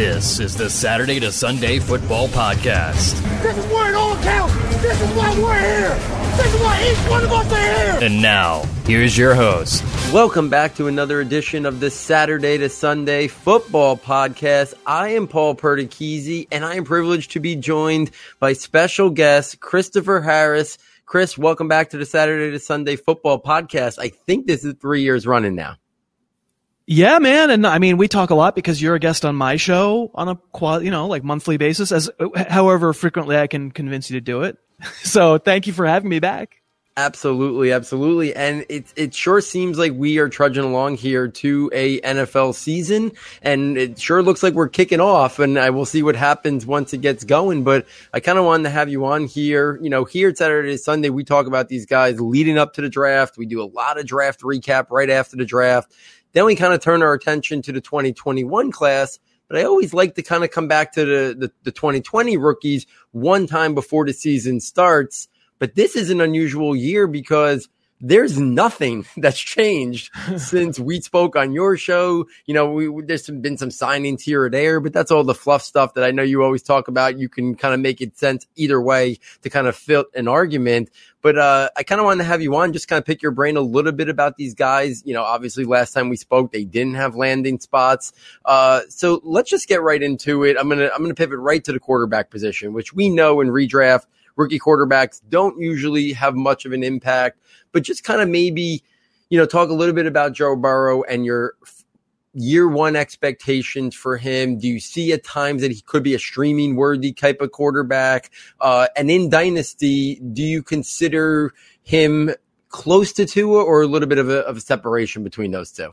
This is the Saturday to Sunday Football Podcast. This is where it all counts. This is why we're here. This is why each one of us are here. And now, here's your host. Welcome back to another edition of the Saturday to Sunday Football Podcast. I am Paul Perticchese, and I am privileged to be joined by special guest Christopher Harris. Chris, welcome back to the Saturday to Sunday Football Podcast. I think this is three years running now. Yeah, man, and I mean, we talk a lot because you're a guest on my show on a you know, like monthly basis, as however frequently I can convince you to do it. So, thank you for having me back. Absolutely, absolutely, and it it sure seems like we are trudging along here to a NFL season, and it sure looks like we're kicking off. And I will see what happens once it gets going. But I kind of wanted to have you on here. You know, here Saturday Sunday, we talk about these guys leading up to the draft. We do a lot of draft recap right after the draft then we kind of turn our attention to the 2021 class. But I always like to kind of come back to the, the, the 2020 rookies one time before the season starts. But this is an unusual year because there's nothing that's changed since we spoke on your show. You know, we, there's some, been some signings here or there, but that's all the fluff stuff that I know you always talk about. You can kind of make it sense either way to kind of fit an argument. But uh, I kind of wanted to have you on, just kind of pick your brain a little bit about these guys. You know, obviously last time we spoke, they didn't have landing spots. Uh, so let's just get right into it. I'm gonna I'm gonna pivot right to the quarterback position, which we know in redraft rookie quarterbacks don't usually have much of an impact. But just kind of maybe, you know, talk a little bit about Joe Burrow and your year one expectations for him? Do you see at times that he could be a streaming worthy type of quarterback? Uh, and in Dynasty, do you consider him close to Tua or a little bit of a, of a separation between those two?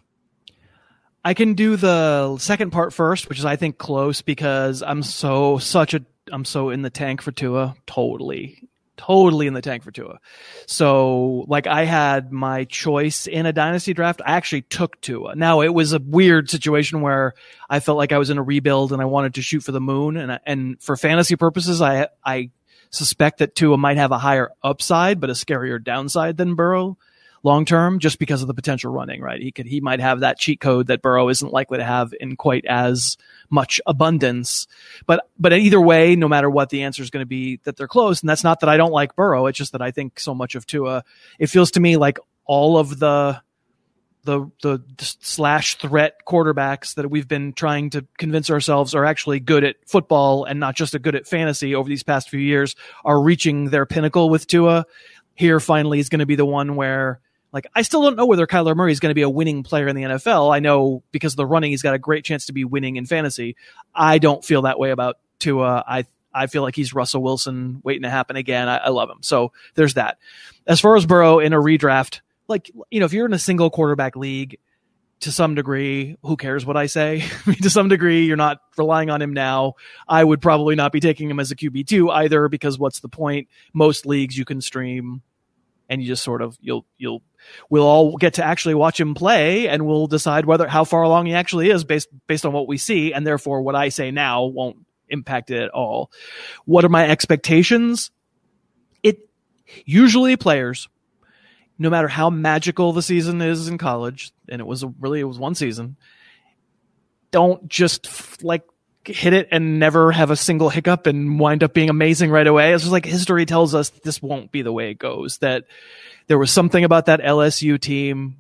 I can do the second part first, which is I think close because I'm so such a I'm so in the tank for Tua. Totally totally in the tank for Tua. So, like, I had my choice in a dynasty draft. I actually took Tua. Now, it was a weird situation where I felt like I was in a rebuild and I wanted to shoot for the moon. And, and for fantasy purposes, I, I suspect that Tua might have a higher upside, but a scarier downside than Burrow long term just because of the potential running, right? He could, he might have that cheat code that Burrow isn't likely to have in quite as much abundance. But, but either way, no matter what, the answer is going to be that they're close. And that's not that I don't like Burrow. It's just that I think so much of Tua, it feels to me like all of the, the the slash threat quarterbacks that we've been trying to convince ourselves are actually good at football and not just good at fantasy over these past few years are reaching their pinnacle with Tua. Here finally is going to be the one where like, I still don't know whether Kyler Murray is going to be a winning player in the NFL. I know because of the running, he's got a great chance to be winning in fantasy. I don't feel that way about Tua. I I feel like he's Russell Wilson waiting to happen again. I, I love him. So there's that. As far as Burrow in a redraft, like you know, if you're in a single quarterback league, to some degree, who cares what I say? To some degree, you're not relying on him now. I would probably not be taking him as a QB2 either because what's the point? Most leagues you can stream and you just sort of you'll you'll we'll all get to actually watch him play and we'll decide whether how far along he actually is based based on what we see and therefore what I say now won't impact it at all. What are my expectations? It usually players no matter how magical the season is in college and it was a, really it was one season don't just like hit it and never have a single hiccup and wind up being amazing right away. It's just like history tells us this won't be the way it goes. That there was something about that LSU team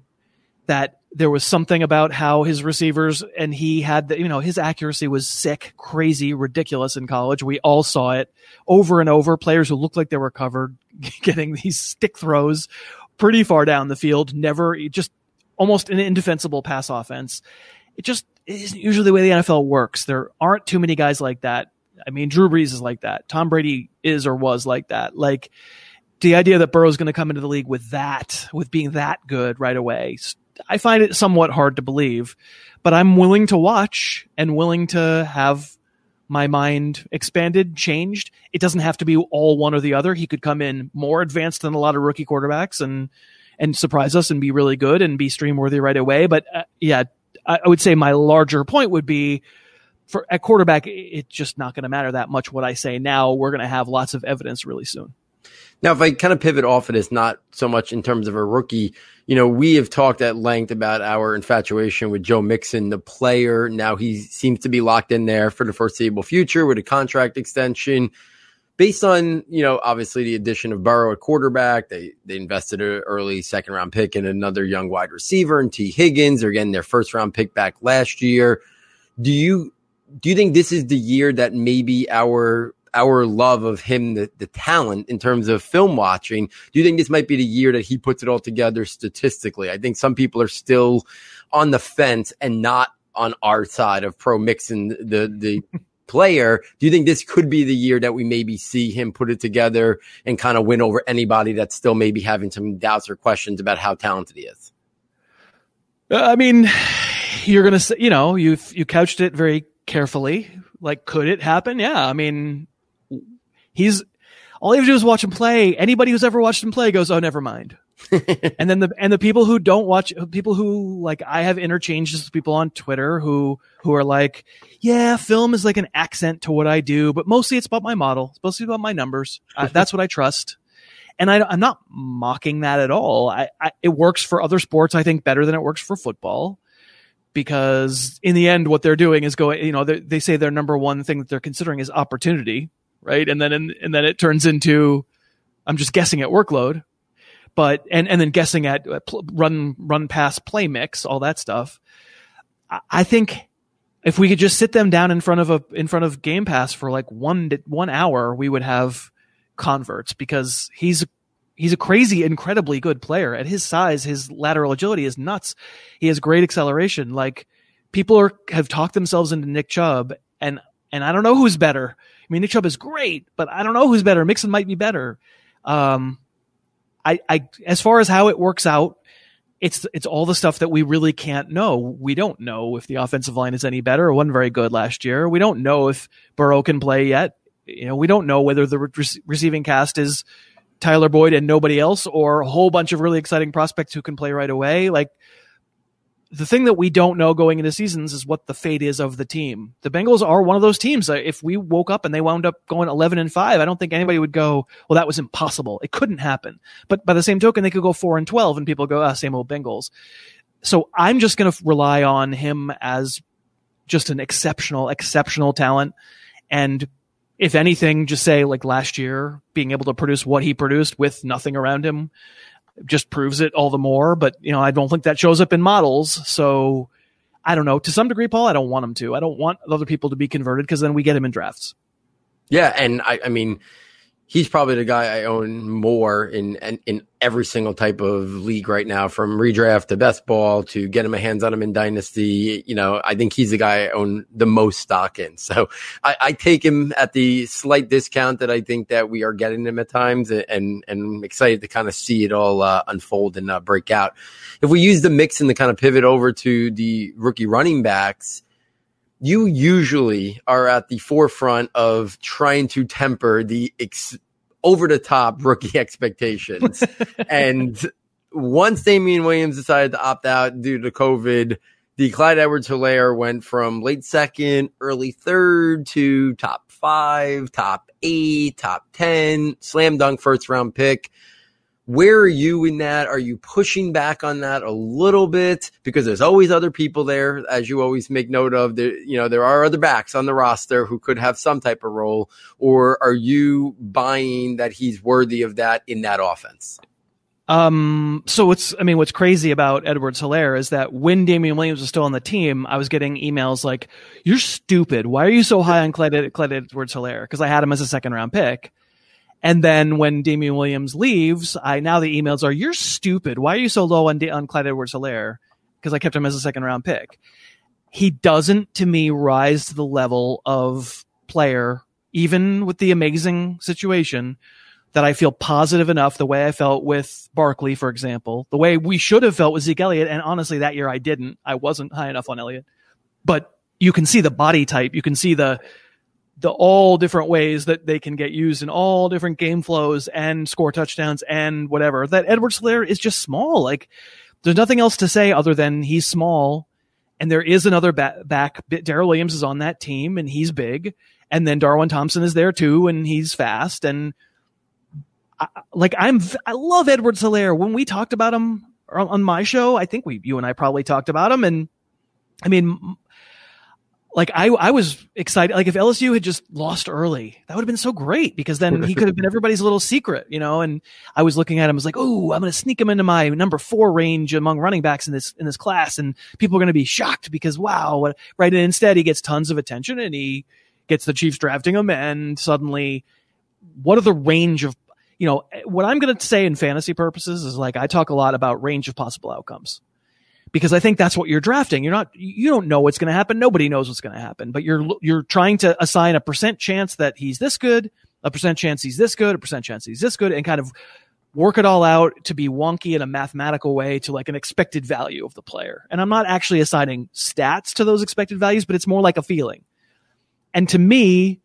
that there was something about how his receivers and he had the, you know, his accuracy was sick, crazy, ridiculous in college. We all saw it over and over. Players who looked like they were covered getting these stick throws pretty far down the field, never just almost an indefensible pass offense. It just isn't usually the way the NFL works. There aren't too many guys like that. I mean, Drew Brees is like that. Tom Brady is or was like that. Like the idea that Burrow's is going to come into the league with that, with being that good right away, I find it somewhat hard to believe. But I'm willing to watch and willing to have my mind expanded, changed. It doesn't have to be all one or the other. He could come in more advanced than a lot of rookie quarterbacks and and surprise us and be really good and be stream worthy right away. But uh, yeah, I, would say my larger point would be for at quarterback, it's just not going to matter that much what I say now. We're going to have lots of evidence really soon. Now, if I kind of pivot off of this, not so much in terms of a rookie, you know, we have talked at length about our infatuation with Joe Mixon, the player. Now he seems to be locked in there for the foreseeable future with a contract extension. Based on, you know, obviously the addition of Burrow at quarterback, they they invested an early second round pick in another young wide receiver and Tee Higgins. They're getting their first round pick back last year. Do you do you think this is the year that maybe our our love of him, the, the talent in terms of film watching, do you think this might be the year that he puts it all together statistically? I think some people are still on the fence and not on our side of pro Mixon the the player. Do you think this could be the year that we maybe see him put it together and kind of win over anybody that's still maybe having some doubts or questions about how talented he is? Uh, I mean, you're gonna say, you know, you you couched it very carefully. Like, could it happen? Yeah. I mean, he's all you have to do is watch him play. Anybody who's ever watched him play goes, "Oh, never mind." and then the and the people who don't watch, people who like I have interchanges with people on Twitter who who are like, "Yeah, film is like an accent to what I do, but mostly it's about my model. It's mostly about my numbers. I, uh, that's what I trust." And I, am not mocking that at all. I, I, it works for other sports, I think, better than it works for football because in the end, what they're doing is going, you know, they say their number one thing that they're considering is opportunity right? And then in, and then it turns into I'm just guessing at workload, but and and then guessing at uh, run run pass play mix, all that stuff. I, I think if we could just sit them down in front of a in front of Game Pass for like one one hour, we would have converts because he's he's a crazy, incredibly good player. At his size, his lateral agility is nuts. He has great acceleration. Like people are have talked themselves into Nick Chubb, and and I don't know who's better. I mean, Nick Chubb is great, but I don't know who's better. Mixon might be better. Um, I, I, as far as how it works out, it's it's all the stuff that we really can't know. We don't know if the offensive line is any better. It wasn't very good last year. We don't know if Burrow can play yet. You know, we don't know whether the re- receiving cast is Tyler Boyd and nobody else, or a whole bunch of really exciting prospects who can play right away. Like the thing that we don't know going into seasons is what the fate is of the team. The Bengals are one of those teams. If we woke up and they wound up going 11 and 5, I don't think anybody would go, well, that was impossible. It couldn't happen. But by the same token, they could go 4 and 12 and people go, ah, same old Bengals. So I'm just going to rely on him as just an exceptional, exceptional talent. And if anything, just say like last year, being able to produce what he produced with nothing around him just proves it all the more. But you know, I don't think that shows up in models. So I don't know. To some degree, Paul, I don't want them to. I don't want other people to be converted because then we get them in drafts. Yeah, and I, I mean, he's probably the guy I own more in, in, in every single type of league right now, from redraft to best ball to getting my hands on him in dynasty. You know, I think he's the guy I own the most stock in. So I, I take him at the slight discount that I think that we are getting him at times, and and excited to kind of see it all uh, unfold and uh, break out. If we use the mix and the kind of pivot over to the rookie running backs you usually are at the forefront of trying to temper the ex- over the top rookie expectations. and once Damien Williams decided to opt out due to COVID, the Clyde Edwards Helaire went from late second, early third to top five, top eight, top 10, slam dunk first round pick. Where are you in that? Are you pushing back on that a little bit? Because there's always other people there, as you always make note of. There, you know, there are other backs on the roster who could have some type of role. Or are you buying that he's worthy of that in that offense? Um, so what's, I mean, what's crazy about Edwards Helaire is that when Damien Williams was still on the team, I was getting emails like, you're stupid. Why are you so high on Clyde, Clyde Edwards Helaire? Cause I had him as a second round pick. And then when Damien Williams leaves, I now the emails are, "You're stupid. Why are you so low on on Clyde Edwards-Helaire?" Because I kept him as a second round pick. He doesn't, to me, rise to the level of player, even with the amazing situation that I feel positive enough. The way I felt with Barkley, for example, the way we should have felt with Zeke Elliott, and honestly, that year I didn't. I wasn't high enough on Elliott, but you can see the body type, you can see the the all different ways that they can get used in all different game flows and score touchdowns and whatever. That Edward Helaire is just small. Like there's nothing else to say other than he's small. And there is another back. back. Darrel Williams is on that team and he's big. And then Darwin Thompson is there too and he's fast. And I, like I'm, I love Edward Helaire. When we talked about him on my show, I think we, you and I probably talked about him. And I mean, like I, I was excited. Like if LSU had just lost early, that would have been so great because then he could have been everybody's little secret, you know. And I was looking at him, I was like, oh, I'm going to sneak him into my number four range among running backs in this in this class, and people are going to be shocked because wow, what, right? And instead, he gets tons of attention, and he gets the Chiefs drafting him, and suddenly, what are the range of you know eh, what I'm going to say in fantasy purposes is like I talk a lot about range of possible outcomes because I think that's what you're drafting. You're not, you don't know what's going to happen. Nobody knows what's going to happen, but you're, you're trying to assign a percent chance that he's this good, a percent chance he's this good, a percent chance he's this good, and kind of work it all out to be wonky in a mathematical way to like an expected value of the player. And I'm not actually assigning stats to those expected values, but it's more like a feeling. And to me,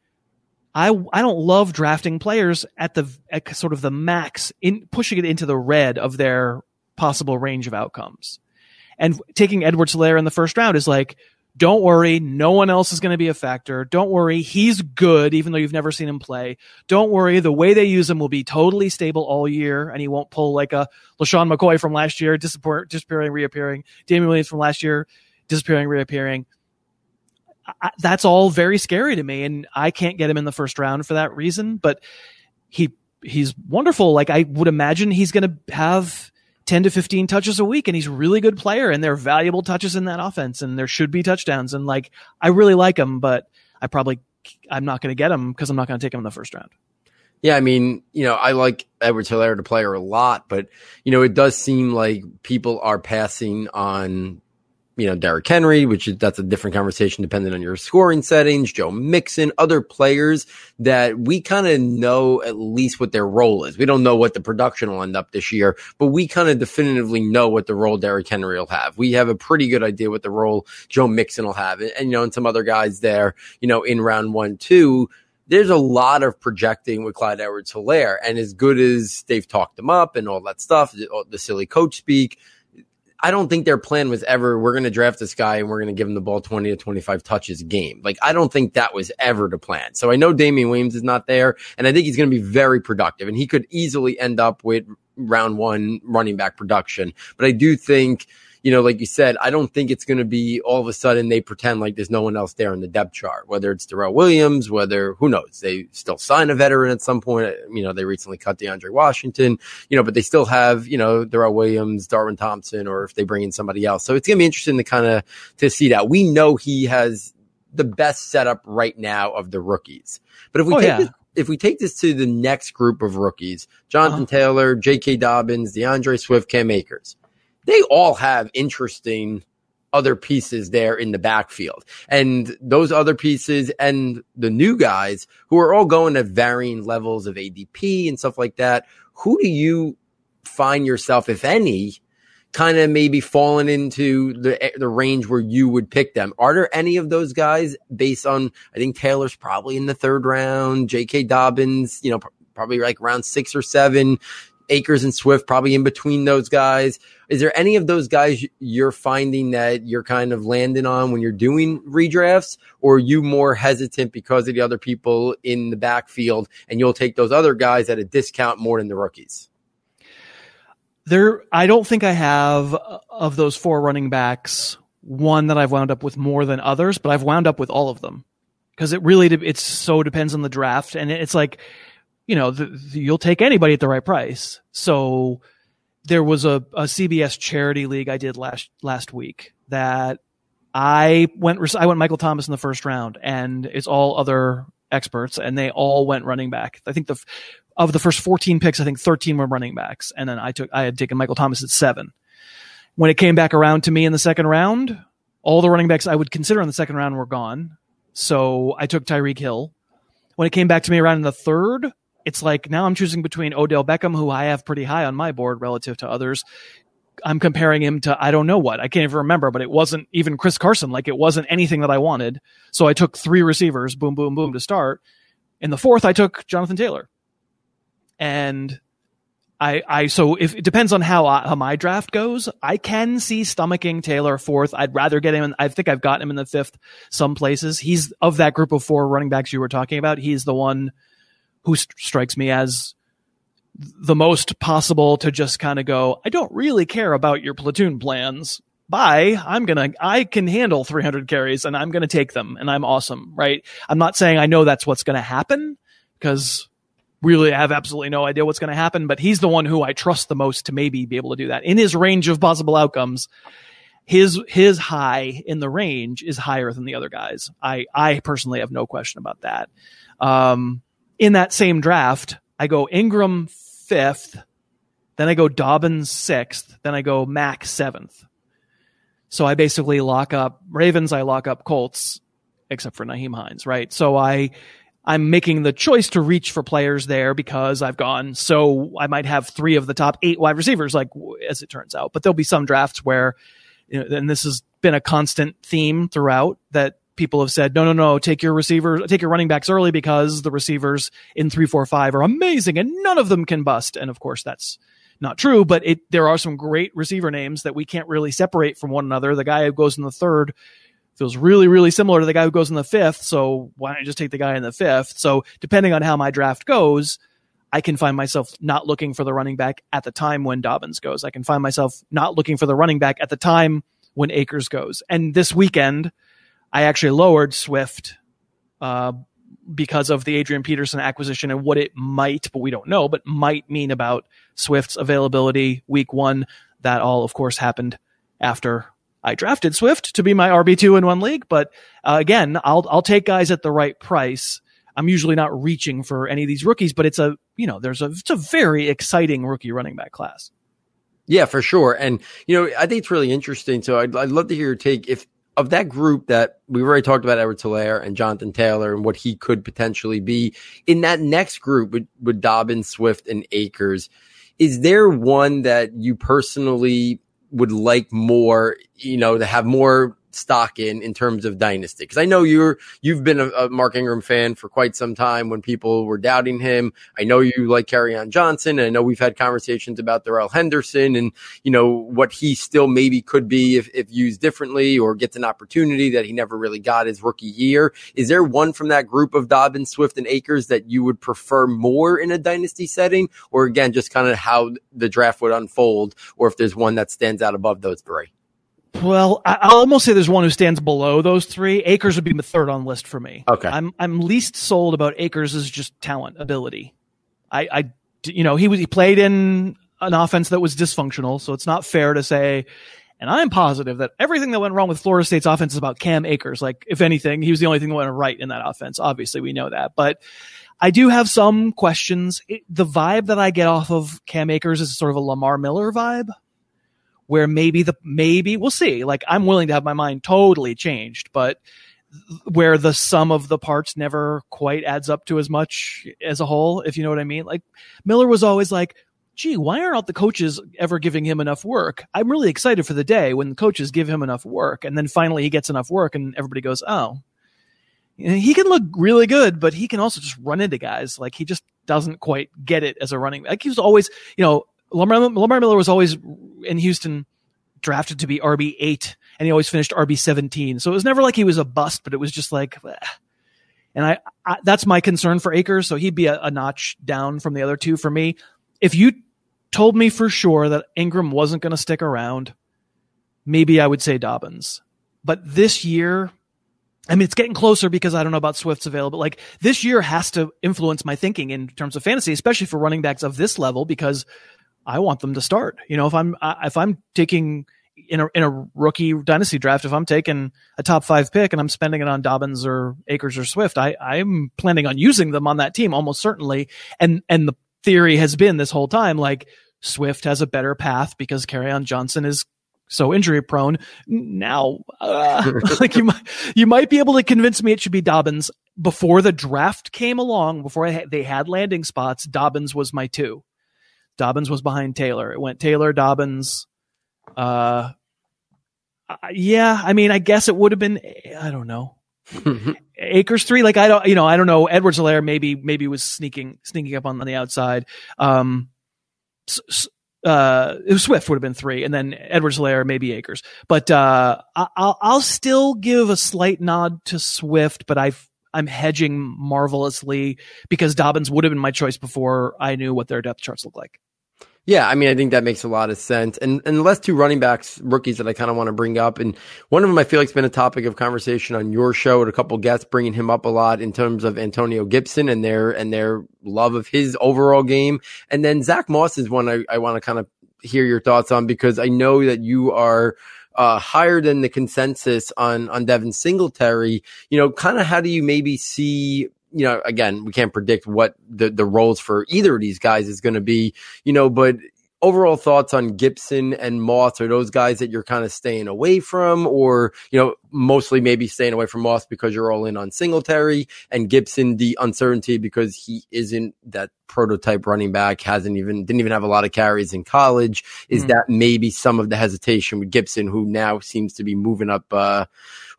I I don't love drafting players at the at sort of the max in pushing it into the red of their possible range of outcomes. And taking Edwards Helaire in the first round is like, don't worry, no one else is going to be a factor. Don't worry, he's good, even though you've never seen him play. Don't worry, the way they use him will be totally stable all year, and he won't pull like a LeSean McCoy from last year, disappearing, reappearing, Damien Williams from last year, disappearing, reappearing. I, that's all very scary to me, and I can't get him in the first round for that reason. But he he's wonderful. Like I would imagine he's going to have 10 to 15 touches a week and he's a really good player and they're valuable touches in that offense and there should be touchdowns and like I really like him but I probably I'm not going to get him because I'm not going to take him in the first round. Yeah, I mean, you know, I like Edward Helaire the player a lot, but you know, it does seem like people are passing on you know, Derrick Henry, which is, that's a different conversation depending on your scoring settings, Joe Mixon, other players that we kind of know at least what their role is. We don't know what the production will end up this year, but we kind of definitively know what the role Derrick Henry will have. We have a pretty good idea what the role Joe Mixon will have. And, and you know, and some other guys there, you know, in round one, two, there's a lot of projecting with Clyde Edwards Helaire. And as good as they've talked him up and all that stuff, the silly coach speak, I don't think their plan was ever we're going to draft this guy and we're going to give him the ball 20 to 25 touches a game. Like I don't think that was ever the plan. So I know Damien Williams is not there and I think he's going to be very productive and he could easily end up with round 1 running back production. But I do think you know, like you said, I don't think it's going to be all of a sudden they pretend like there's no one else there in the depth chart, whether it's Darrel Williams, whether who knows, they still sign a veteran at some point. You know, they recently cut DeAndre Washington, you know, but they still have, you know, Darrel Williams, Darwin Thompson, or if they bring in somebody else. So it's going to be interesting to kind of to see that. We know he has the best setup right now of the rookies. But if we oh, take yeah. this, if we take this to the next group of rookies, Jonathan uh-huh. Taylor, J.K. Dobbins, D'Andre Swift, Cam Akers, they all have interesting other pieces there in the backfield. And those other pieces and the new guys who are all going at varying levels of ADP and stuff like that. Who do you find yourself, if any, kind of maybe falling into the the range where you would pick them? Are there any of those guys based on? I think Taylor's probably in the third round. J.K. Dobbins, you know, probably like around six or seven. Akers and Swift probably in between those guys. Is there any of those guys you're finding that you're kind of landing on when you're doing redrafts, or are you more hesitant because of the other people in the backfield and you'll take those other guys at a discount more than the rookies? There, I don't think I have uh, of those four running backs one that I've wound up with more than others, but I've wound up with all of them because it really it so depends on the draft, and it's like you know the, the, you'll take anybody at the right price. So there was a, a CBS charity league I did last last week that I went I went Michael Thomas in the first round, and it's all other experts, and they all went running back. I think the of the first 14 picks, I think 13 were running backs, and then I took I had taken Michael Thomas at seven. When it came back around to me in the second round, all the running backs I would consider in the second round were gone. So I took Tyreek Hill. When it came back to me around in the third, it's like now I'm choosing between Odell Beckham, who I have pretty high on my board relative to others. I'm comparing him to I don't know what. I can't even remember, but it wasn't even Chris Carson. Like it wasn't anything that I wanted. So I took three receivers, boom, boom, boom, to start. In the fourth, I took Jonathan Taylor. And I, I, so if it depends on how, I, how my draft goes, I can see stomaching Taylor fourth. I'd rather get him. In, I think I've gotten him in the fifth some places. He's of that group of four running backs you were talking about. He's the one who st- strikes me as the most possible to just kind of go, I don't really care about your platoon plans. Bye. I'm going to, I can handle 300 carries and I'm going to take them and I'm awesome, right? I'm not saying I know that's what's going to happen because really I have absolutely no idea what's going to happen, but he's the one who I trust the most to maybe be able to do that in his range of possible outcomes. His, his high in the range is higher than the other guys. I, I personally have no question about that. Um, in that same draft, I go Ingram fifth, then I go Dobbins sixth, then I go Mack seventh. So I basically lock up Ravens, I lock up Colts, except for Nyheim Hines, right? So I I'm making the choice to reach for players there because I've gone so I might have three of the top eight wide receivers, like as it turns out. But there'll be some drafts where, you know, and this has been a constant theme throughout that people have said, no, no, no, take your receivers, take your running backs early because the receivers in three, four, five are amazing and none of them can bust. And of course, that's not true, but it, there are some great receiver names that we can't really separate from one another. The guy who goes in the third feels really, really similar to the guy who goes in the fifth. So why don't I just take the guy in the fifth? So depending on how my draft goes, I can find myself not looking for the running back at the time when Dobbins goes. I can find myself not looking for the running back at the time when Akers goes. And this weekend, I actually lowered Swift uh, because of the Adrian Peterson acquisition and what it might, but we don't know, but might mean about Swift's availability week one. That all, of course, happened after I drafted Swift to be my RB two in one league. But uh, again, I'll I'll take guys at the right price. I'm usually not reaching for any of these rookies, but it's a you know there's a it's a very exciting rookie running back class. Yeah, for sure. And you know, I think it's really interesting. So I'd, I'd love to hear your take if of that group that we've already talked about Edwards Helaire and Jonathan Taylor and what he could potentially be in that next group with, with Dobbins, Swift, and Akers. Is there one that you personally would like more, you know, to have more stock in in terms of dynasty? Because I know you're you've been a, a, Mark Ingram fan for quite some time when people were doubting him. I know you like Kerryon Johnson, and I know we've had conversations about Darrell Henderson and you know what he still maybe could be if, if used differently or gets an opportunity that he never really got his rookie year. Is there one from that group of Dobbins, Swift, and Akers that you would prefer more in a dynasty setting, or again just kind of how the draft would unfold, or if there's one that stands out above those three? Well, I'll almost say there's one who stands below those three. Akers would be the third on the list for me. Okay. I'm I'm least sold about Akers' is just talent, ability. I, I, you know, he was he played in an offense that was dysfunctional, so it's not fair to say. And I'm positive that everything that went wrong with Florida State's offense is about Cam Akers. Like, if anything, he was the only thing that went right in that offense. Obviously, we know that, but I do have some questions. It, the vibe that I get off of Cam Akers is sort of a Lamar Miller vibe where maybe the maybe we'll see. Like I'm willing to have my mind totally changed, but where the sum of the parts never quite adds up to as much as a whole, if you know what I mean. Like Miller was always like, gee, why aren't the coaches ever giving him enough work? I'm really excited for the day when the coaches give him enough work. And then finally he gets enough work and everybody goes, oh, he can look really good, but he can also just run into guys. Like he just doesn't quite get it as a running. Like he was always, you know, Lamar, Lamar Miller was always in Houston drafted to be RB eight, and he always finished RB seventeen. So it was never like he was a bust, but it was just like, eh. and I, I, that's my concern for Akers. So he'd be a, a notch down from the other two for me. If you told me for sure that Ingram wasn't going to stick around, maybe I would say Dobbins. But this year, I mean, it's getting closer because I don't know about Swift's available. Like this year has to influence my thinking in terms of fantasy, especially for running backs of this level, because I want them to start. You know, if I'm if I'm taking in a in a rookie dynasty draft, if I'm taking a top five pick and I'm spending it on Dobbins or Akers or Swift, I I'm planning on using them on that team almost certainly. And and the theory has been this whole time like Swift has a better path because Kerryon Johnson is so injury prone. Now, uh, like you might you might be able to convince me it should be Dobbins. Before the draft came along, before ha- they had landing spots, Dobbins was my two. Dobbins was behind Taylor. It went Taylor, Dobbins. Uh, yeah, I mean, I guess it would have been. I don't know. Akers three, like I don't, you know, I don't know. Edwards Helaire maybe maybe was sneaking sneaking up on, on the outside. Um, uh, Swift would have been three, and then Edwards Helaire, maybe Akers. But uh, I'll I'll still give a slight nod to Swift, but I I'm hedging marvelously because Dobbins would have been my choice before I knew what their depth charts look like. Yeah, I mean, I think that makes a lot of sense. And and the last two running backs, rookies that I kind of want to bring up, and one of them I feel like has been a topic of conversation on your show and a couple guests bringing him up a lot in terms of Antonio Gibson and their and their love of his overall game. And then Zach Moss is one I, I want to kind of hear your thoughts on because I know that you are uh, higher than the consensus on on Devin Singletary. You know, kind of how do you maybe see you know, again, we can't predict what the, the roles for either of these guys is going to be, you know, but overall thoughts on Gibson and Moss? Are those guys that you're kind of staying away from, or you know, mostly maybe staying away from Moss because you're all in on Singletary and Gibson the uncertainty because he isn't that prototype running back, hasn't even didn't even have a lot of carries in college. Is mm. that maybe some of the hesitation with Gibson, who now seems to be moving up uh,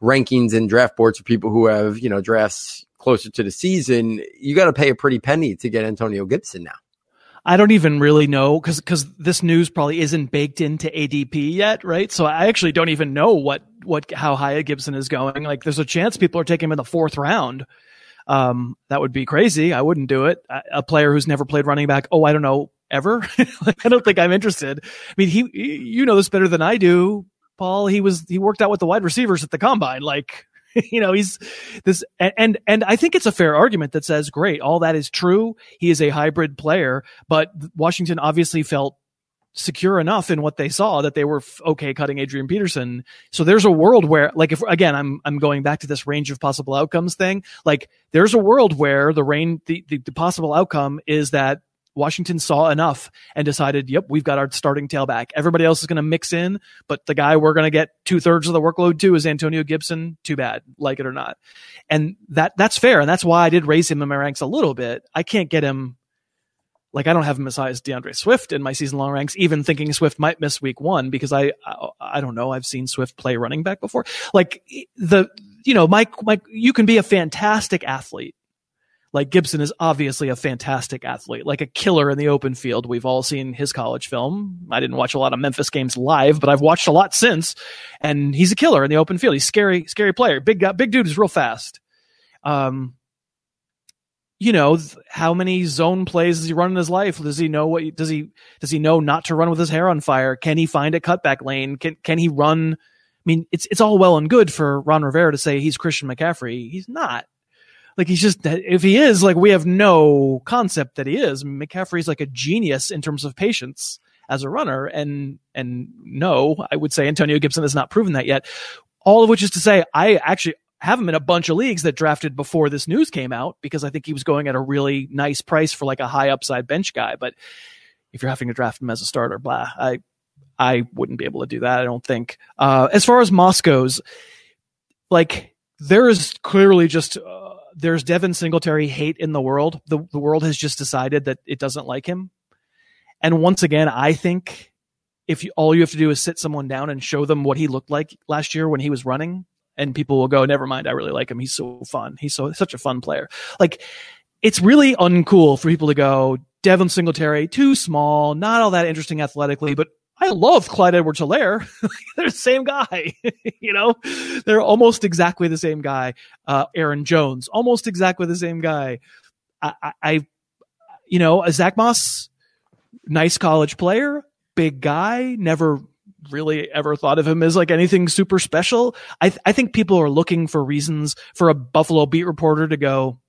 rankings and draft boards for people who have you know drafts closer to the season? You got to pay a pretty penny to get Antonio Gibson now. I don't even really know because because this news probably isn't baked into ADP yet, right? So I actually don't even know what what how high Gibson is going. Like, there's a chance people are taking him in the fourth round. Um, that would be crazy. I wouldn't do it. A, a player who's never played running back. Oh, I don't know ever. like, I don't think I'm interested. I mean, he you know this better than I do, Paul. He was he worked out with the wide receivers at the combine. Like you know, he's this, and, and, and I think it's a fair argument that says, great, all that is true. He is a hybrid player, but Washington obviously felt secure enough in what they saw that they were f- okay cutting Adrian Peterson. So there's a world where, like, if again, I'm I'm going back to this range of possible outcomes thing. Like, there's a world where the rain, the, the, the possible outcome is that Washington saw enough and decided, yep, we've got our starting tailback. Everybody else is going to mix in, but the guy we're going to get two thirds of the workload to is Antonio Gibson. Too bad, like it or not. And that, that's fair. And that's why I did raise him in my ranks a little bit. I can't get him, like, I don't have him as high as D'Andre Swift in my season long ranks, even thinking Swift might miss week one because I, I, I don't know. I've seen Swift play running back before. Like the, you know, Mike, Mike, you can be a fantastic athlete like Gibson is obviously a fantastic athlete, like a killer in the open field. We've all seen his college film. I didn't watch a lot of Memphis games live, but I've watched a lot since, and he's a killer in the open field. He's scary, scary player. Big guy, big dude is real fast. Um, you know how many zone plays does he run in his life? Does he know what? Does he does he know not to run with his hair on fire? Can he find a cutback lane? Can can he run? I mean, it's it's all well and good for Ron Rivera to say he's Christian McCaffrey. He's not. Like he's just if he is like we have no concept that he is. McCaffrey's like a genius in terms of patience as a runner, and and no, I would say Antonio Gibson has not proven that yet. All of which is to say, I actually have him in a bunch of leagues that drafted before this news came out because I think he was going at a really nice price for like a high upside bench guy. But if you're having to draft him as a starter, blah, I I wouldn't be able to do that. I don't think. Uh, as far as Moss goes, like there is clearly just. Uh, there's Devin Singletary hate in the world. The, the world has just decided that it doesn't like him. And once again, I think if you, all you have to do is sit someone down and show them what he looked like last year when he was running, and people will go, never mind, I really like him. He's so fun. He's so such a fun player. Like it's really uncool for people to go, Devin Singletary, too small, not all that interesting athletically, but I love Clyde Edwards Helaire. They're the same guy. you know, they're almost exactly the same guy. Uh, Aaron Jones, almost exactly the same guy. I, I, I you know, Zach Moss, nice college player, big guy, never really ever thought of him as like anything super special. I, th- I think people are looking for reasons for a Buffalo beat reporter to go,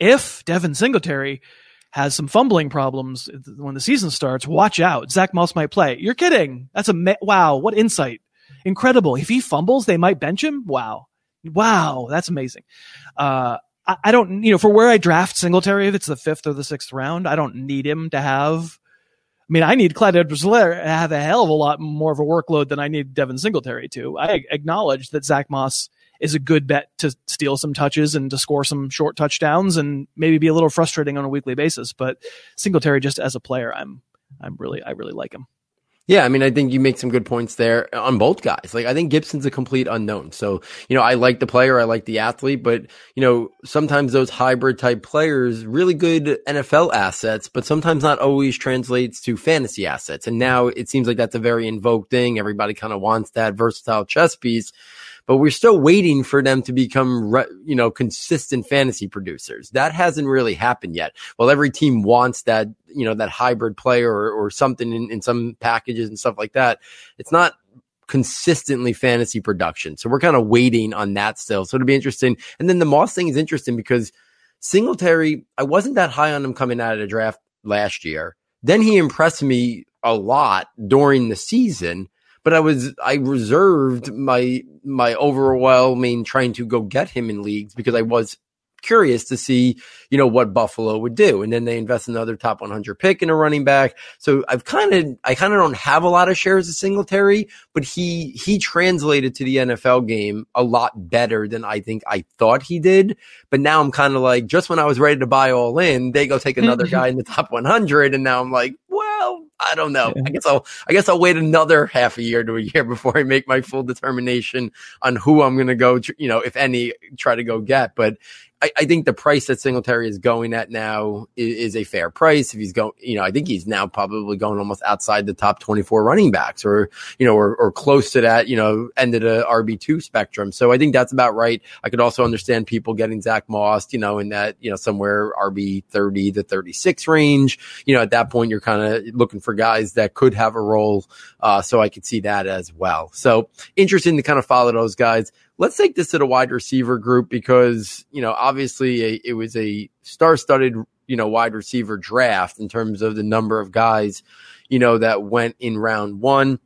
if Devin Singletary has some fumbling problems when the season starts, watch out. Zach Moss might play. You're kidding. That's a wow. What insight. Incredible. If he fumbles, they might bench him. Wow. Wow. That's amazing. Uh, I, I don't, you know, for where I draft Singletary, if it's the fifth or the sixth round, I don't need him to have, I mean, I need Clyde edwards to have a hell of a lot more of a workload than I need Devin Singletary to. I acknowledge that Zach Moss is a good bet to steal some touches and to score some short touchdowns and maybe be a little frustrating on a weekly basis. But Singletary, just as a player, I'm I'm really I really like him. Yeah, I mean, I think you make some good points there on both guys. Like, I think Gibson's a complete unknown. So, you know, I like the player, I like the athlete, but, you know, sometimes those hybrid type players, really good NFL assets, but sometimes not always translates to fantasy assets. And now it seems like that's a very invoked thing. Everybody kind of wants that versatile chess piece. But we're still waiting for them to become, you know, consistent fantasy producers. That hasn't really happened yet. Well, every team wants that, you know, that hybrid player or, or something in, in some packages and stuff like that. It's not consistently fantasy production. So we're kind of waiting on that still. So it'll be interesting. And then the Moss thing is interesting because Singletary, I wasn't that high on him coming out of the draft last year. Then he impressed me a lot during the season, but I was I reserved my my overwhelming trying to go get him in leagues because I was curious to see, you know, what Buffalo would do. And then they invest another top 100 pick in a running back. So I've kind of, I kind of don't have a lot of shares of Singletary, but he, he translated to the NFL game a lot better than I think I thought he did. But now I'm kind of like, just when I was ready to buy all in, they go take another guy in the top 100. And now I'm like, well, I don't know. I guess I'll I guess I'll wait another half a year to a year before I make my full determination on who I'm going to go. You know, if any, try to go get. But I, I, think the price that Singletary is going at now is, is, a fair price. If he's going, you know, I think he's now probably going almost outside the top 24 running backs or, you know, or, or close to that, you know, end of the RB2 spectrum. So I think that's about right. I could also understand people getting Zach Moss, you know, in that, you know, somewhere RB 30 to 36 range. You know, at that point, you're kind of looking for guys that could have a role. Uh, so I could see that as well. So interesting to kind of follow those guys let's take this to the wide receiver group because, you know, obviously a, it was a star studded, you know, wide receiver draft in terms of the number of guys, you know, that went in round one.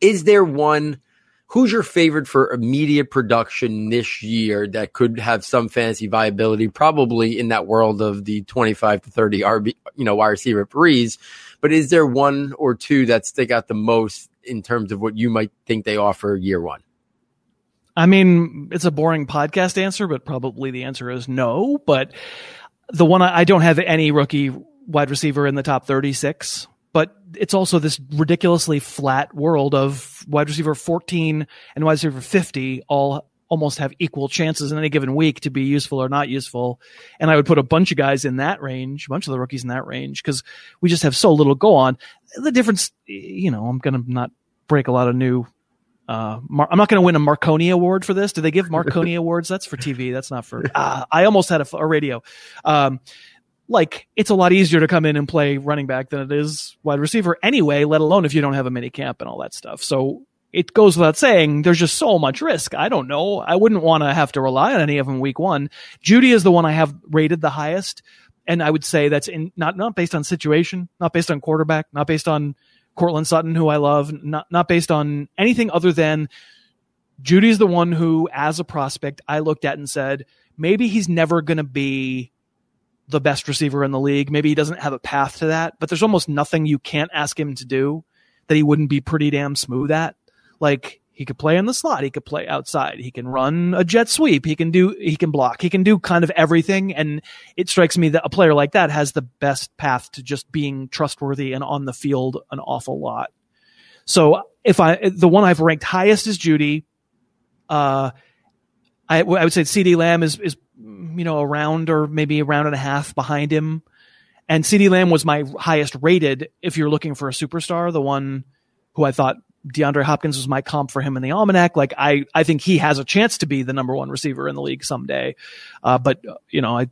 Is there one? Who's your favorite for immediate production this year that could have some fantasy viability? Probably in that world of the 25 to 30 RB, you know, wide receiver breeze. But is there one or two that stick out the most in terms of what you might think they offer year one? I mean, it's a boring podcast answer, but probably the answer is no. But the one I, I don't have any rookie wide receiver in the top 36, but it's also this ridiculously flat world of wide receiver 14 and wide receiver 50 all almost have equal chances in any given week to be useful or not useful. And I would put a bunch of guys in that range, a bunch of the rookies in that range, because we just have so little go on. The difference, you know, I'm going to not break a lot of new uh, Mar- I'm not going to win a Marconi award for this. Do they give Marconi awards? That's for TV. That's not for. Uh, I almost had a, a radio. Um, like it's a lot easier to come in and play running back than it is wide receiver anyway. Let alone if you don't have a mini camp and all that stuff. So it goes without saying. There's just so much risk. I don't know. I wouldn't want to have to rely on any of them week one. Jeudy is the one I have rated the highest, and I would say that's in not not based on situation, not based on quarterback, not based on Courtland Sutton, who I love, not not based on anything other than Jeudy's the one who, as a prospect, I looked at and said, maybe he's never going to be the best receiver in the league. Maybe he doesn't have a path to that, but there's almost nothing you can't ask him to do that he wouldn't be pretty damn smooth at. Like he could play in the slot. He could play outside. He can run a jet sweep. He can do, he can block. He can do kind of everything. And it strikes me that a player like that has the best path to just being trustworthy and on the field an awful lot. So if I, the one I've ranked highest is Jeudy. Uh, I, I would say CeeDee Lamb is, is, you know, a round or maybe a round and a half behind him. And CeeDee Lamb was my highest rated if you're looking for a superstar, the one who I thought DeAndre Hopkins was my comp for him in the almanac. Like I, I think he has a chance to be the number one receiver in the league someday. Uh, but you know, I,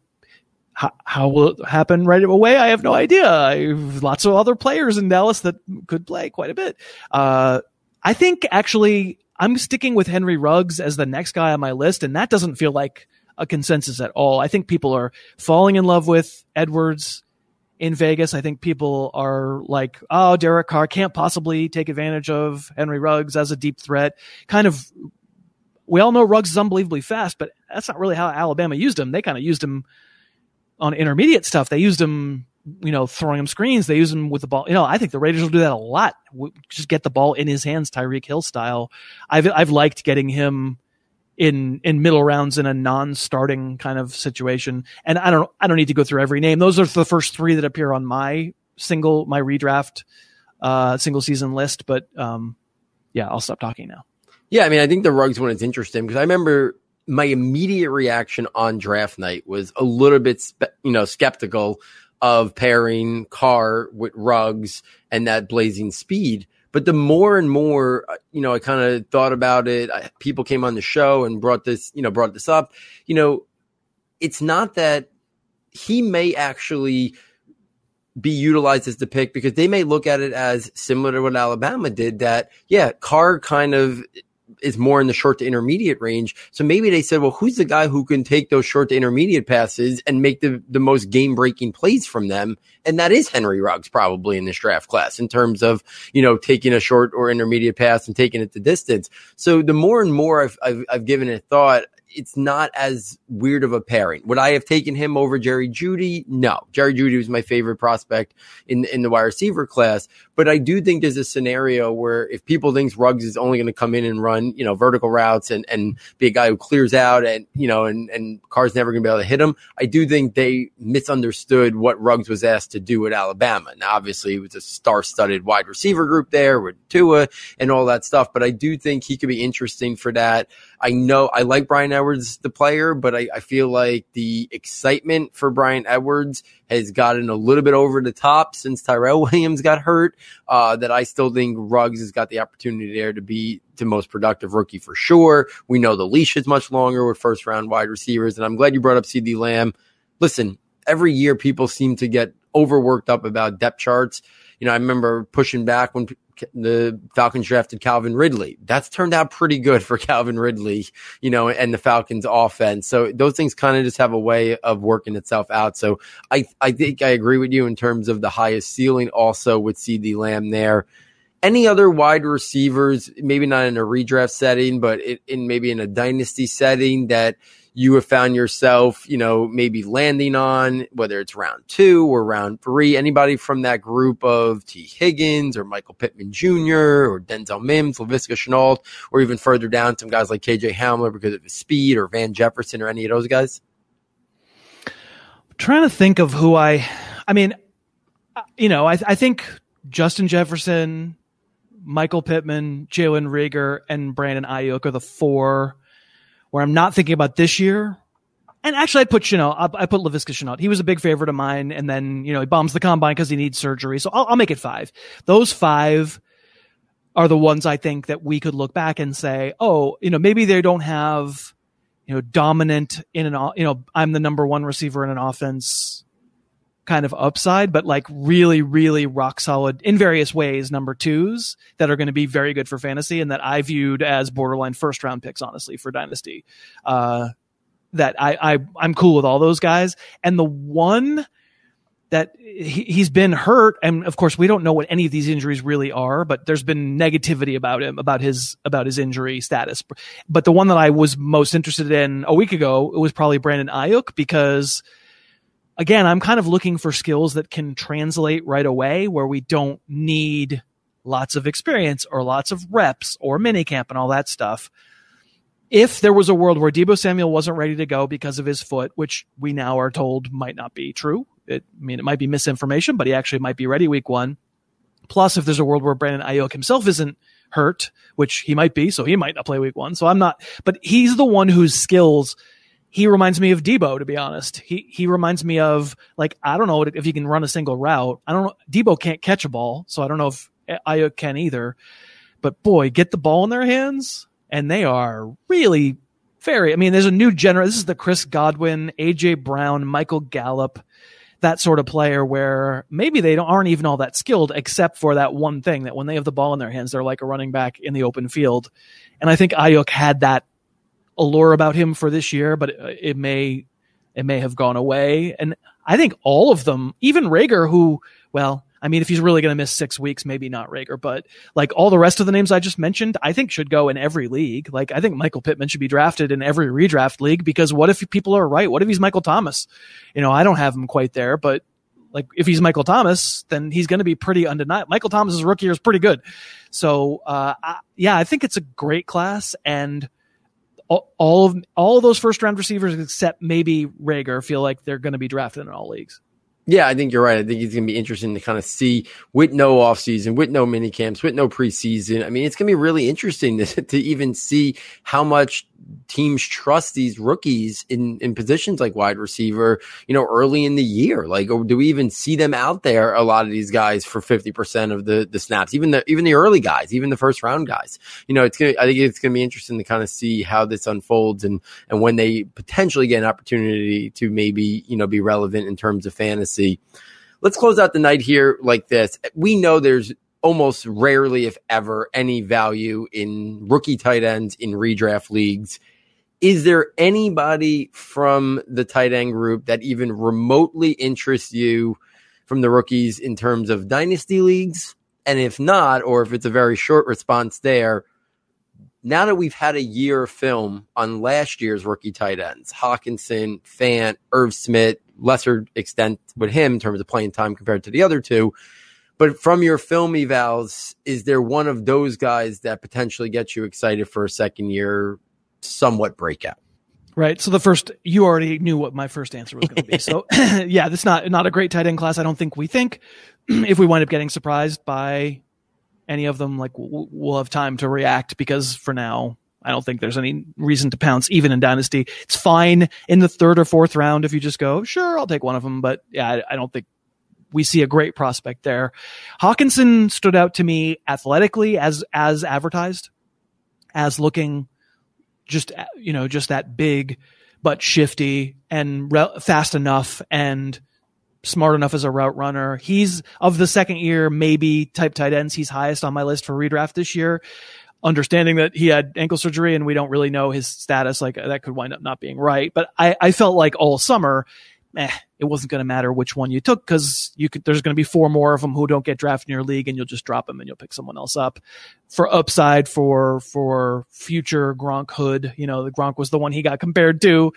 how, how, will it happen right away? I have no idea. I have lots of other players in Dallas that could play quite a bit. Uh, I think actually I'm sticking with Henry Ruggs as the next guy on my list, and that doesn't feel like a consensus at all. I think people are falling in love with Edwards in Vegas. I think people are like, oh, Derek Carr can't possibly take advantage of Henry Ruggs as a deep threat. Kind of, we all know Ruggs is unbelievably fast, but that's not really how Alabama used him. They kind of used him on intermediate stuff. They used him, you know, throwing him screens. They used him with the ball. You know, I think the Raiders will do that a lot. Just get the ball in his hands, Tyreek Hill style. I've I've liked getting him in in middle rounds in a non-starting kind of situation. And I don't I don't need to go through every name. Those are the first three that appear on my single my redraft uh, single season list. But um, yeah, I'll stop talking now. Yeah, I mean, I think the Ruggs one is interesting because I remember my immediate reaction on draft night was a little bit, spe- you know, skeptical of pairing Carr with Ruggs and that blazing speed. But the more and more, uh, you know, I kind of thought about it. I, people came on the show and brought this, you know, brought this up. You know, it's not that he may actually be utilized as the pick because they may look at it as similar to what Alabama did that, yeah, Carr kind of is more in the short to intermediate range. So maybe they said, well, who's the guy who can take those short to intermediate passes and make the, the most game breaking plays from them? And that is Henry Ruggs probably in this draft class in terms of, you know, taking a short or intermediate pass and taking it to distance. So the more and more I've, I've, I've given it thought, it's not as weird of a pairing. Would I have taken him over Jerry Jeudy? No. Jerry Jeudy was my favorite prospect in in the wide receiver class, but I do think there's a scenario where if people think Ruggs is only going to come in and run, you know, vertical routes and and be a guy who clears out and you know and and Carr's never going to be able to hit him, I do think they misunderstood what Ruggs was asked to do at Alabama. Now, obviously, it was a star-studded wide receiver group there with Tua and all that stuff, but I do think he could be interesting for that. I know I like Bryan Edwards, the player, but I, I feel like the excitement for Bryan Edwards has gotten a little bit over the top since Tyrell Williams got hurt. Uh, that I still think Ruggs has got the opportunity there to be the most productive rookie for sure. We know the leash is much longer with first round wide receivers, and I'm glad you brought up CeeDee Lamb. Listen, every year people seem to get overworked up about depth charts. You know, I remember pushing back when the Falcons drafted Calvin Ridley. That's turned out pretty good for Calvin Ridley, you know, and the Falcons offense. So those things kind of just have a way of working itself out. So I, I think I agree with you in terms of the highest ceiling also with CeeDee Lamb there. Any other wide receivers, maybe not in a redraft setting, but in maybe in a dynasty setting that you have found yourself, you know, maybe landing on, whether it's round two or round three, anybody from that group of Tee Higgins or Michael Pittman Jr. or Denzel Mims, Laviska Shenault, or even further down, some guys like KJ Hamler because of his speed or Van Jefferson or any of those guys? I'm trying to think of who I, I mean, uh, you know, I, I think Justin Jefferson, Michael Pittman, Jalen Reagor, and Brandon Aiyuk are the four where I'm not thinking about this year. And actually, I put Shenault. I put Laviska Shenault. He was a big favorite of mine, and then you know he bombs the combine because he needs surgery. So I'll, I'll make it five. Those five are the ones I think that we could look back and say, oh, you know, maybe they don't have, you know, dominant in an, you know, I'm the number one receiver in an offense kind of upside, but like really, really rock solid in various ways number twos that are going to be very good for fantasy and that I viewed as borderline first round picks, honestly, for Dynasty. Uh, that I, I, I'm cool with all those guys. And the one that he, he's been hurt, and of course we don't know what any of these injuries really are, but there's been negativity about him, about his about his injury status. But the one that I was most interested in a week ago, was probably Brandon Aiyuk because again, I'm kind of looking for skills that can translate right away where we don't need lots of experience or lots of reps or minicamp and all that stuff. If there was a world where Deebo Samuel wasn't ready to go because of his foot, which we now are told might not be true. It, I mean, it might be misinformation, but he actually might be ready week one. Plus, if there's a world where Brandon Aiyuk himself isn't hurt, which he might be, so he might not play week one. So I'm not, but he's the one whose skills he reminds me of Deebo, to be honest. He he reminds me of like I don't know if he can run a single route. I don't know. Deebo can't catch a ball, so I don't know if Aiyuk can either. But boy, get the ball in their hands, and they are really very. I mean, there's a new generation. This is the Chris Godwin, AJ Brown, Michael Gallup, that sort of player where maybe they don't aren't even all that skilled, except for that one thing that when they have the ball in their hands, they're like a running back in the open field. And I think Aiyuk had that allure about him for this year, but it, it may it may have gone away. And I think all of them, even Reagor, who, well, I mean, if he's really going to miss six weeks, maybe not Reagor, but like all the rest of the names I just mentioned, I think should go in every league. Like I think Michael Pittman should be drafted in every redraft league because what if people are right? What if he's Michael Thomas? You know, I don't have him quite there, but like if he's Michael Thomas, then he's going to be pretty undeniable. Michael Thomas's rookie year is pretty good. So, uh, I, yeah, I think it's a great class and all, of all of those first round receivers except maybe Reagor feel like they're going to be drafted in all leagues. Yeah, I think you're right. I think it's going to be interesting to kind of see with no offseason, with no mini camps, with no preseason. I mean, it's going to be really interesting to, to even see how much teams trust these rookies in, in positions like wide receiver, you know, early in the year? Like, do we even see them out there? A lot of these guys for 50% of the, the snaps, even the, even the early guys, even the first round guys, you know, it's to, I think it's going to be interesting to kind of see how this unfolds and, and when they potentially get an opportunity to maybe, you know, be relevant in terms of fantasy. Let's close out the night here like this. We know there's almost rarely, if ever, any value in rookie tight ends in redraft leagues. Is there anybody from the tight end group that even remotely interests you from the rookies in terms of dynasty leagues? And if not, or if it's a very short response there, now that we've had a year of film on last year's rookie tight ends, Hockenson, Fant, Irv Smith, lesser extent with him in terms of playing time compared to the other two, but from your film evals, is there one of those guys that potentially gets you excited for a second year, somewhat breakout? Right. So the first, you already knew what my first answer was going to be. so yeah, this not not a great tight end class. I don't think we think if we wind up getting surprised by any of them, like we'll have time to react because for now, I don't think there's any reason to pounce even in dynasty. It's fine in the third or fourth round if you just go, sure, I'll take one of them. But yeah, I, I don't think we see a great prospect there. Hockenson stood out to me athletically as as advertised, as looking just you know just that big but shifty and re- fast enough and smart enough as a route runner. He's of the second year maybe type tight ends. He's highest on my list for redraft this year. Understanding that he had ankle surgery and we don't really know his status, like that could wind up not being right. But I, I felt like all summer eh, it wasn't going to matter which one you took because you could, there's going to be four more of them who don't get drafted in your league and you'll just drop them and you'll pick someone else up for upside for, for future Gronk hood. You know, the Gronk was the one he got compared to.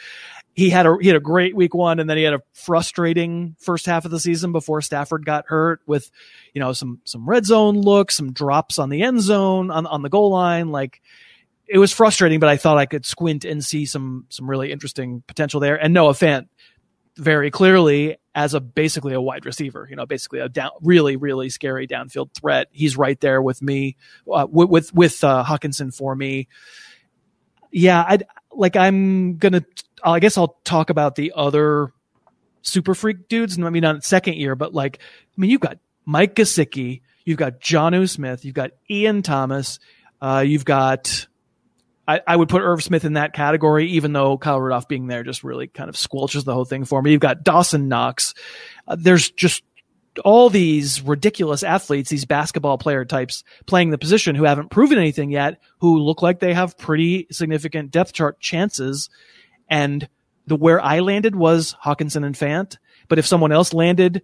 He had a, he had a great week one and then he had a frustrating first half of the season before Stafford got hurt with, you know, some, some red zone looks, some drops on the end zone on, on the goal line. Like, it was frustrating, but I thought I could squint and see some some really interesting potential there. And Noah Fant very clearly as a basically a wide receiver, you know, basically a down, really, really scary downfield threat. He's right there with me, uh, with, with, with, uh, Hockenson for me. Yeah. I like, I'm to, I guess I'll talk about the other super freak dudes. And I mean, not second year, but like, I mean, you've got Mike Gesicki, you've got Jonnu Smith, you've got Ian Thomas, uh, you've got, I, I, would put Irv Smith in that category, even though Kyle Rudolph being there just really kind of squelches the whole thing for me. You've got Dawson Knox. Uh, there's just all these ridiculous athletes, these basketball player types playing the position who haven't proven anything yet, who look like they have pretty significant depth chart chances. And the where I landed was Hockenson and Fant. But if someone else landed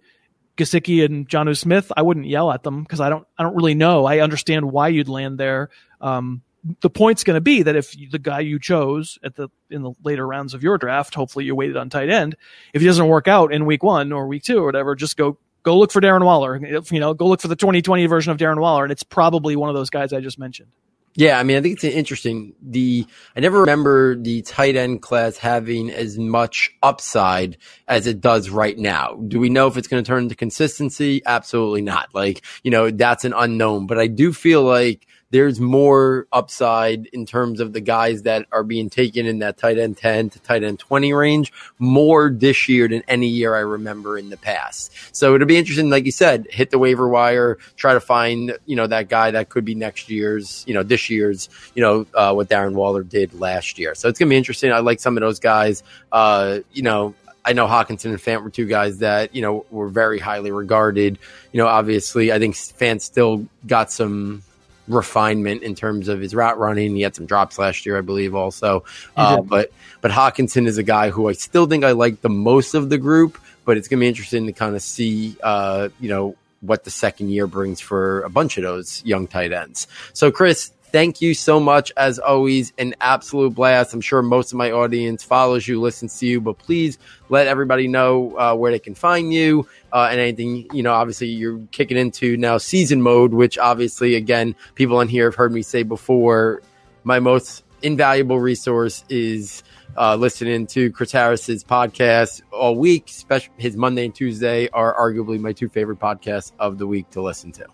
Gesicki and Jonnu Smith, I wouldn't yell at them because I don't I don't really know. I understand why you'd land there. Um, the point's going to be that if the guy you chose at the in the later rounds of your draft, hopefully you waited on tight end, if he doesn't work out in week one or week two or whatever, just go go look for Darren Waller. You know, go look for the 2020 version of Darren Waller, and it's probably one of those guys I just mentioned. Yeah, I mean, I think it's interesting. The I never remember the tight end class having as much upside as it does right now. Do we know if it's going to turn into consistency? Absolutely not. Like, you know, that's an unknown. But I do feel like there's more upside in terms of the guys that are being taken in that tight end 10 to tight end 20 range more this year than any year I remember in the past. So it'll be interesting, like you said, hit the waiver wire, try to find, you know, that guy that could be next year's, you know, this year's, you know, uh, what Darren Waller did last year. So it's going to be interesting. I like some of those guys. Uh, you know, I know Hockenson and Fant were two guys that, you know, were very highly regarded. You know, obviously, I think Fant still got some refinement in terms of his route running. He had some drops last year, I believe, also. Uh, but but Hockenson is a guy who I still think I like the most of the group. But it's going to be interesting to kind of see, uh, you know, what the second year brings for a bunch of those young tight ends. So, Chris, Thank you so much. As always, an absolute blast. I'm sure most of my audience follows you, listens to you, but please let everybody know uh, where they can find you uh, and anything. You know, obviously, you're kicking into now season mode, which obviously, again, people on here have heard me say before. My most invaluable resource is uh, listening to Chris Harris's podcast all week. His Monday and Tuesday are arguably my two favorite podcasts of the week to listen to.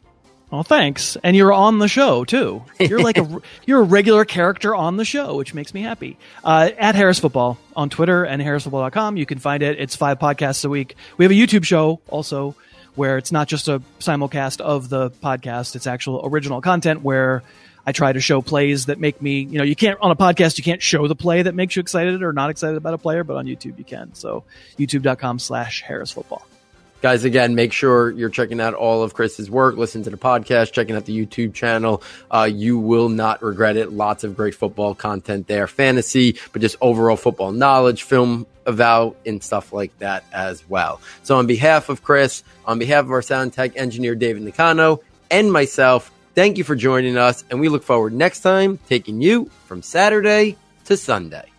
Oh, thanks. And you're on the show too. You're like a you're a regular character on the show, which makes me happy. Uh, at Harris Football on Twitter and harrisfootball.com. You can find it. It's five podcasts a week. We have a YouTube show also where it's not just a simulcast of the podcast. It's actual original content where I try to show plays that make me, you know, you can't on a podcast, you can't show the play that makes you excited or not excited about a player, but on YouTube you can. So youtube.com slash Harris football. Guys, again, make sure you're checking out all of Chris's work, listen to the podcast, checking out the YouTube channel. Uh, you will not regret it. Lots of great football content there, fantasy, but just overall football knowledge, film about, and stuff like that as well. So, on behalf of Chris, on behalf of our sound tech engineer, David Nicano, and myself, Thank you for joining us, and we look forward next time taking you from Saturday to Sunday.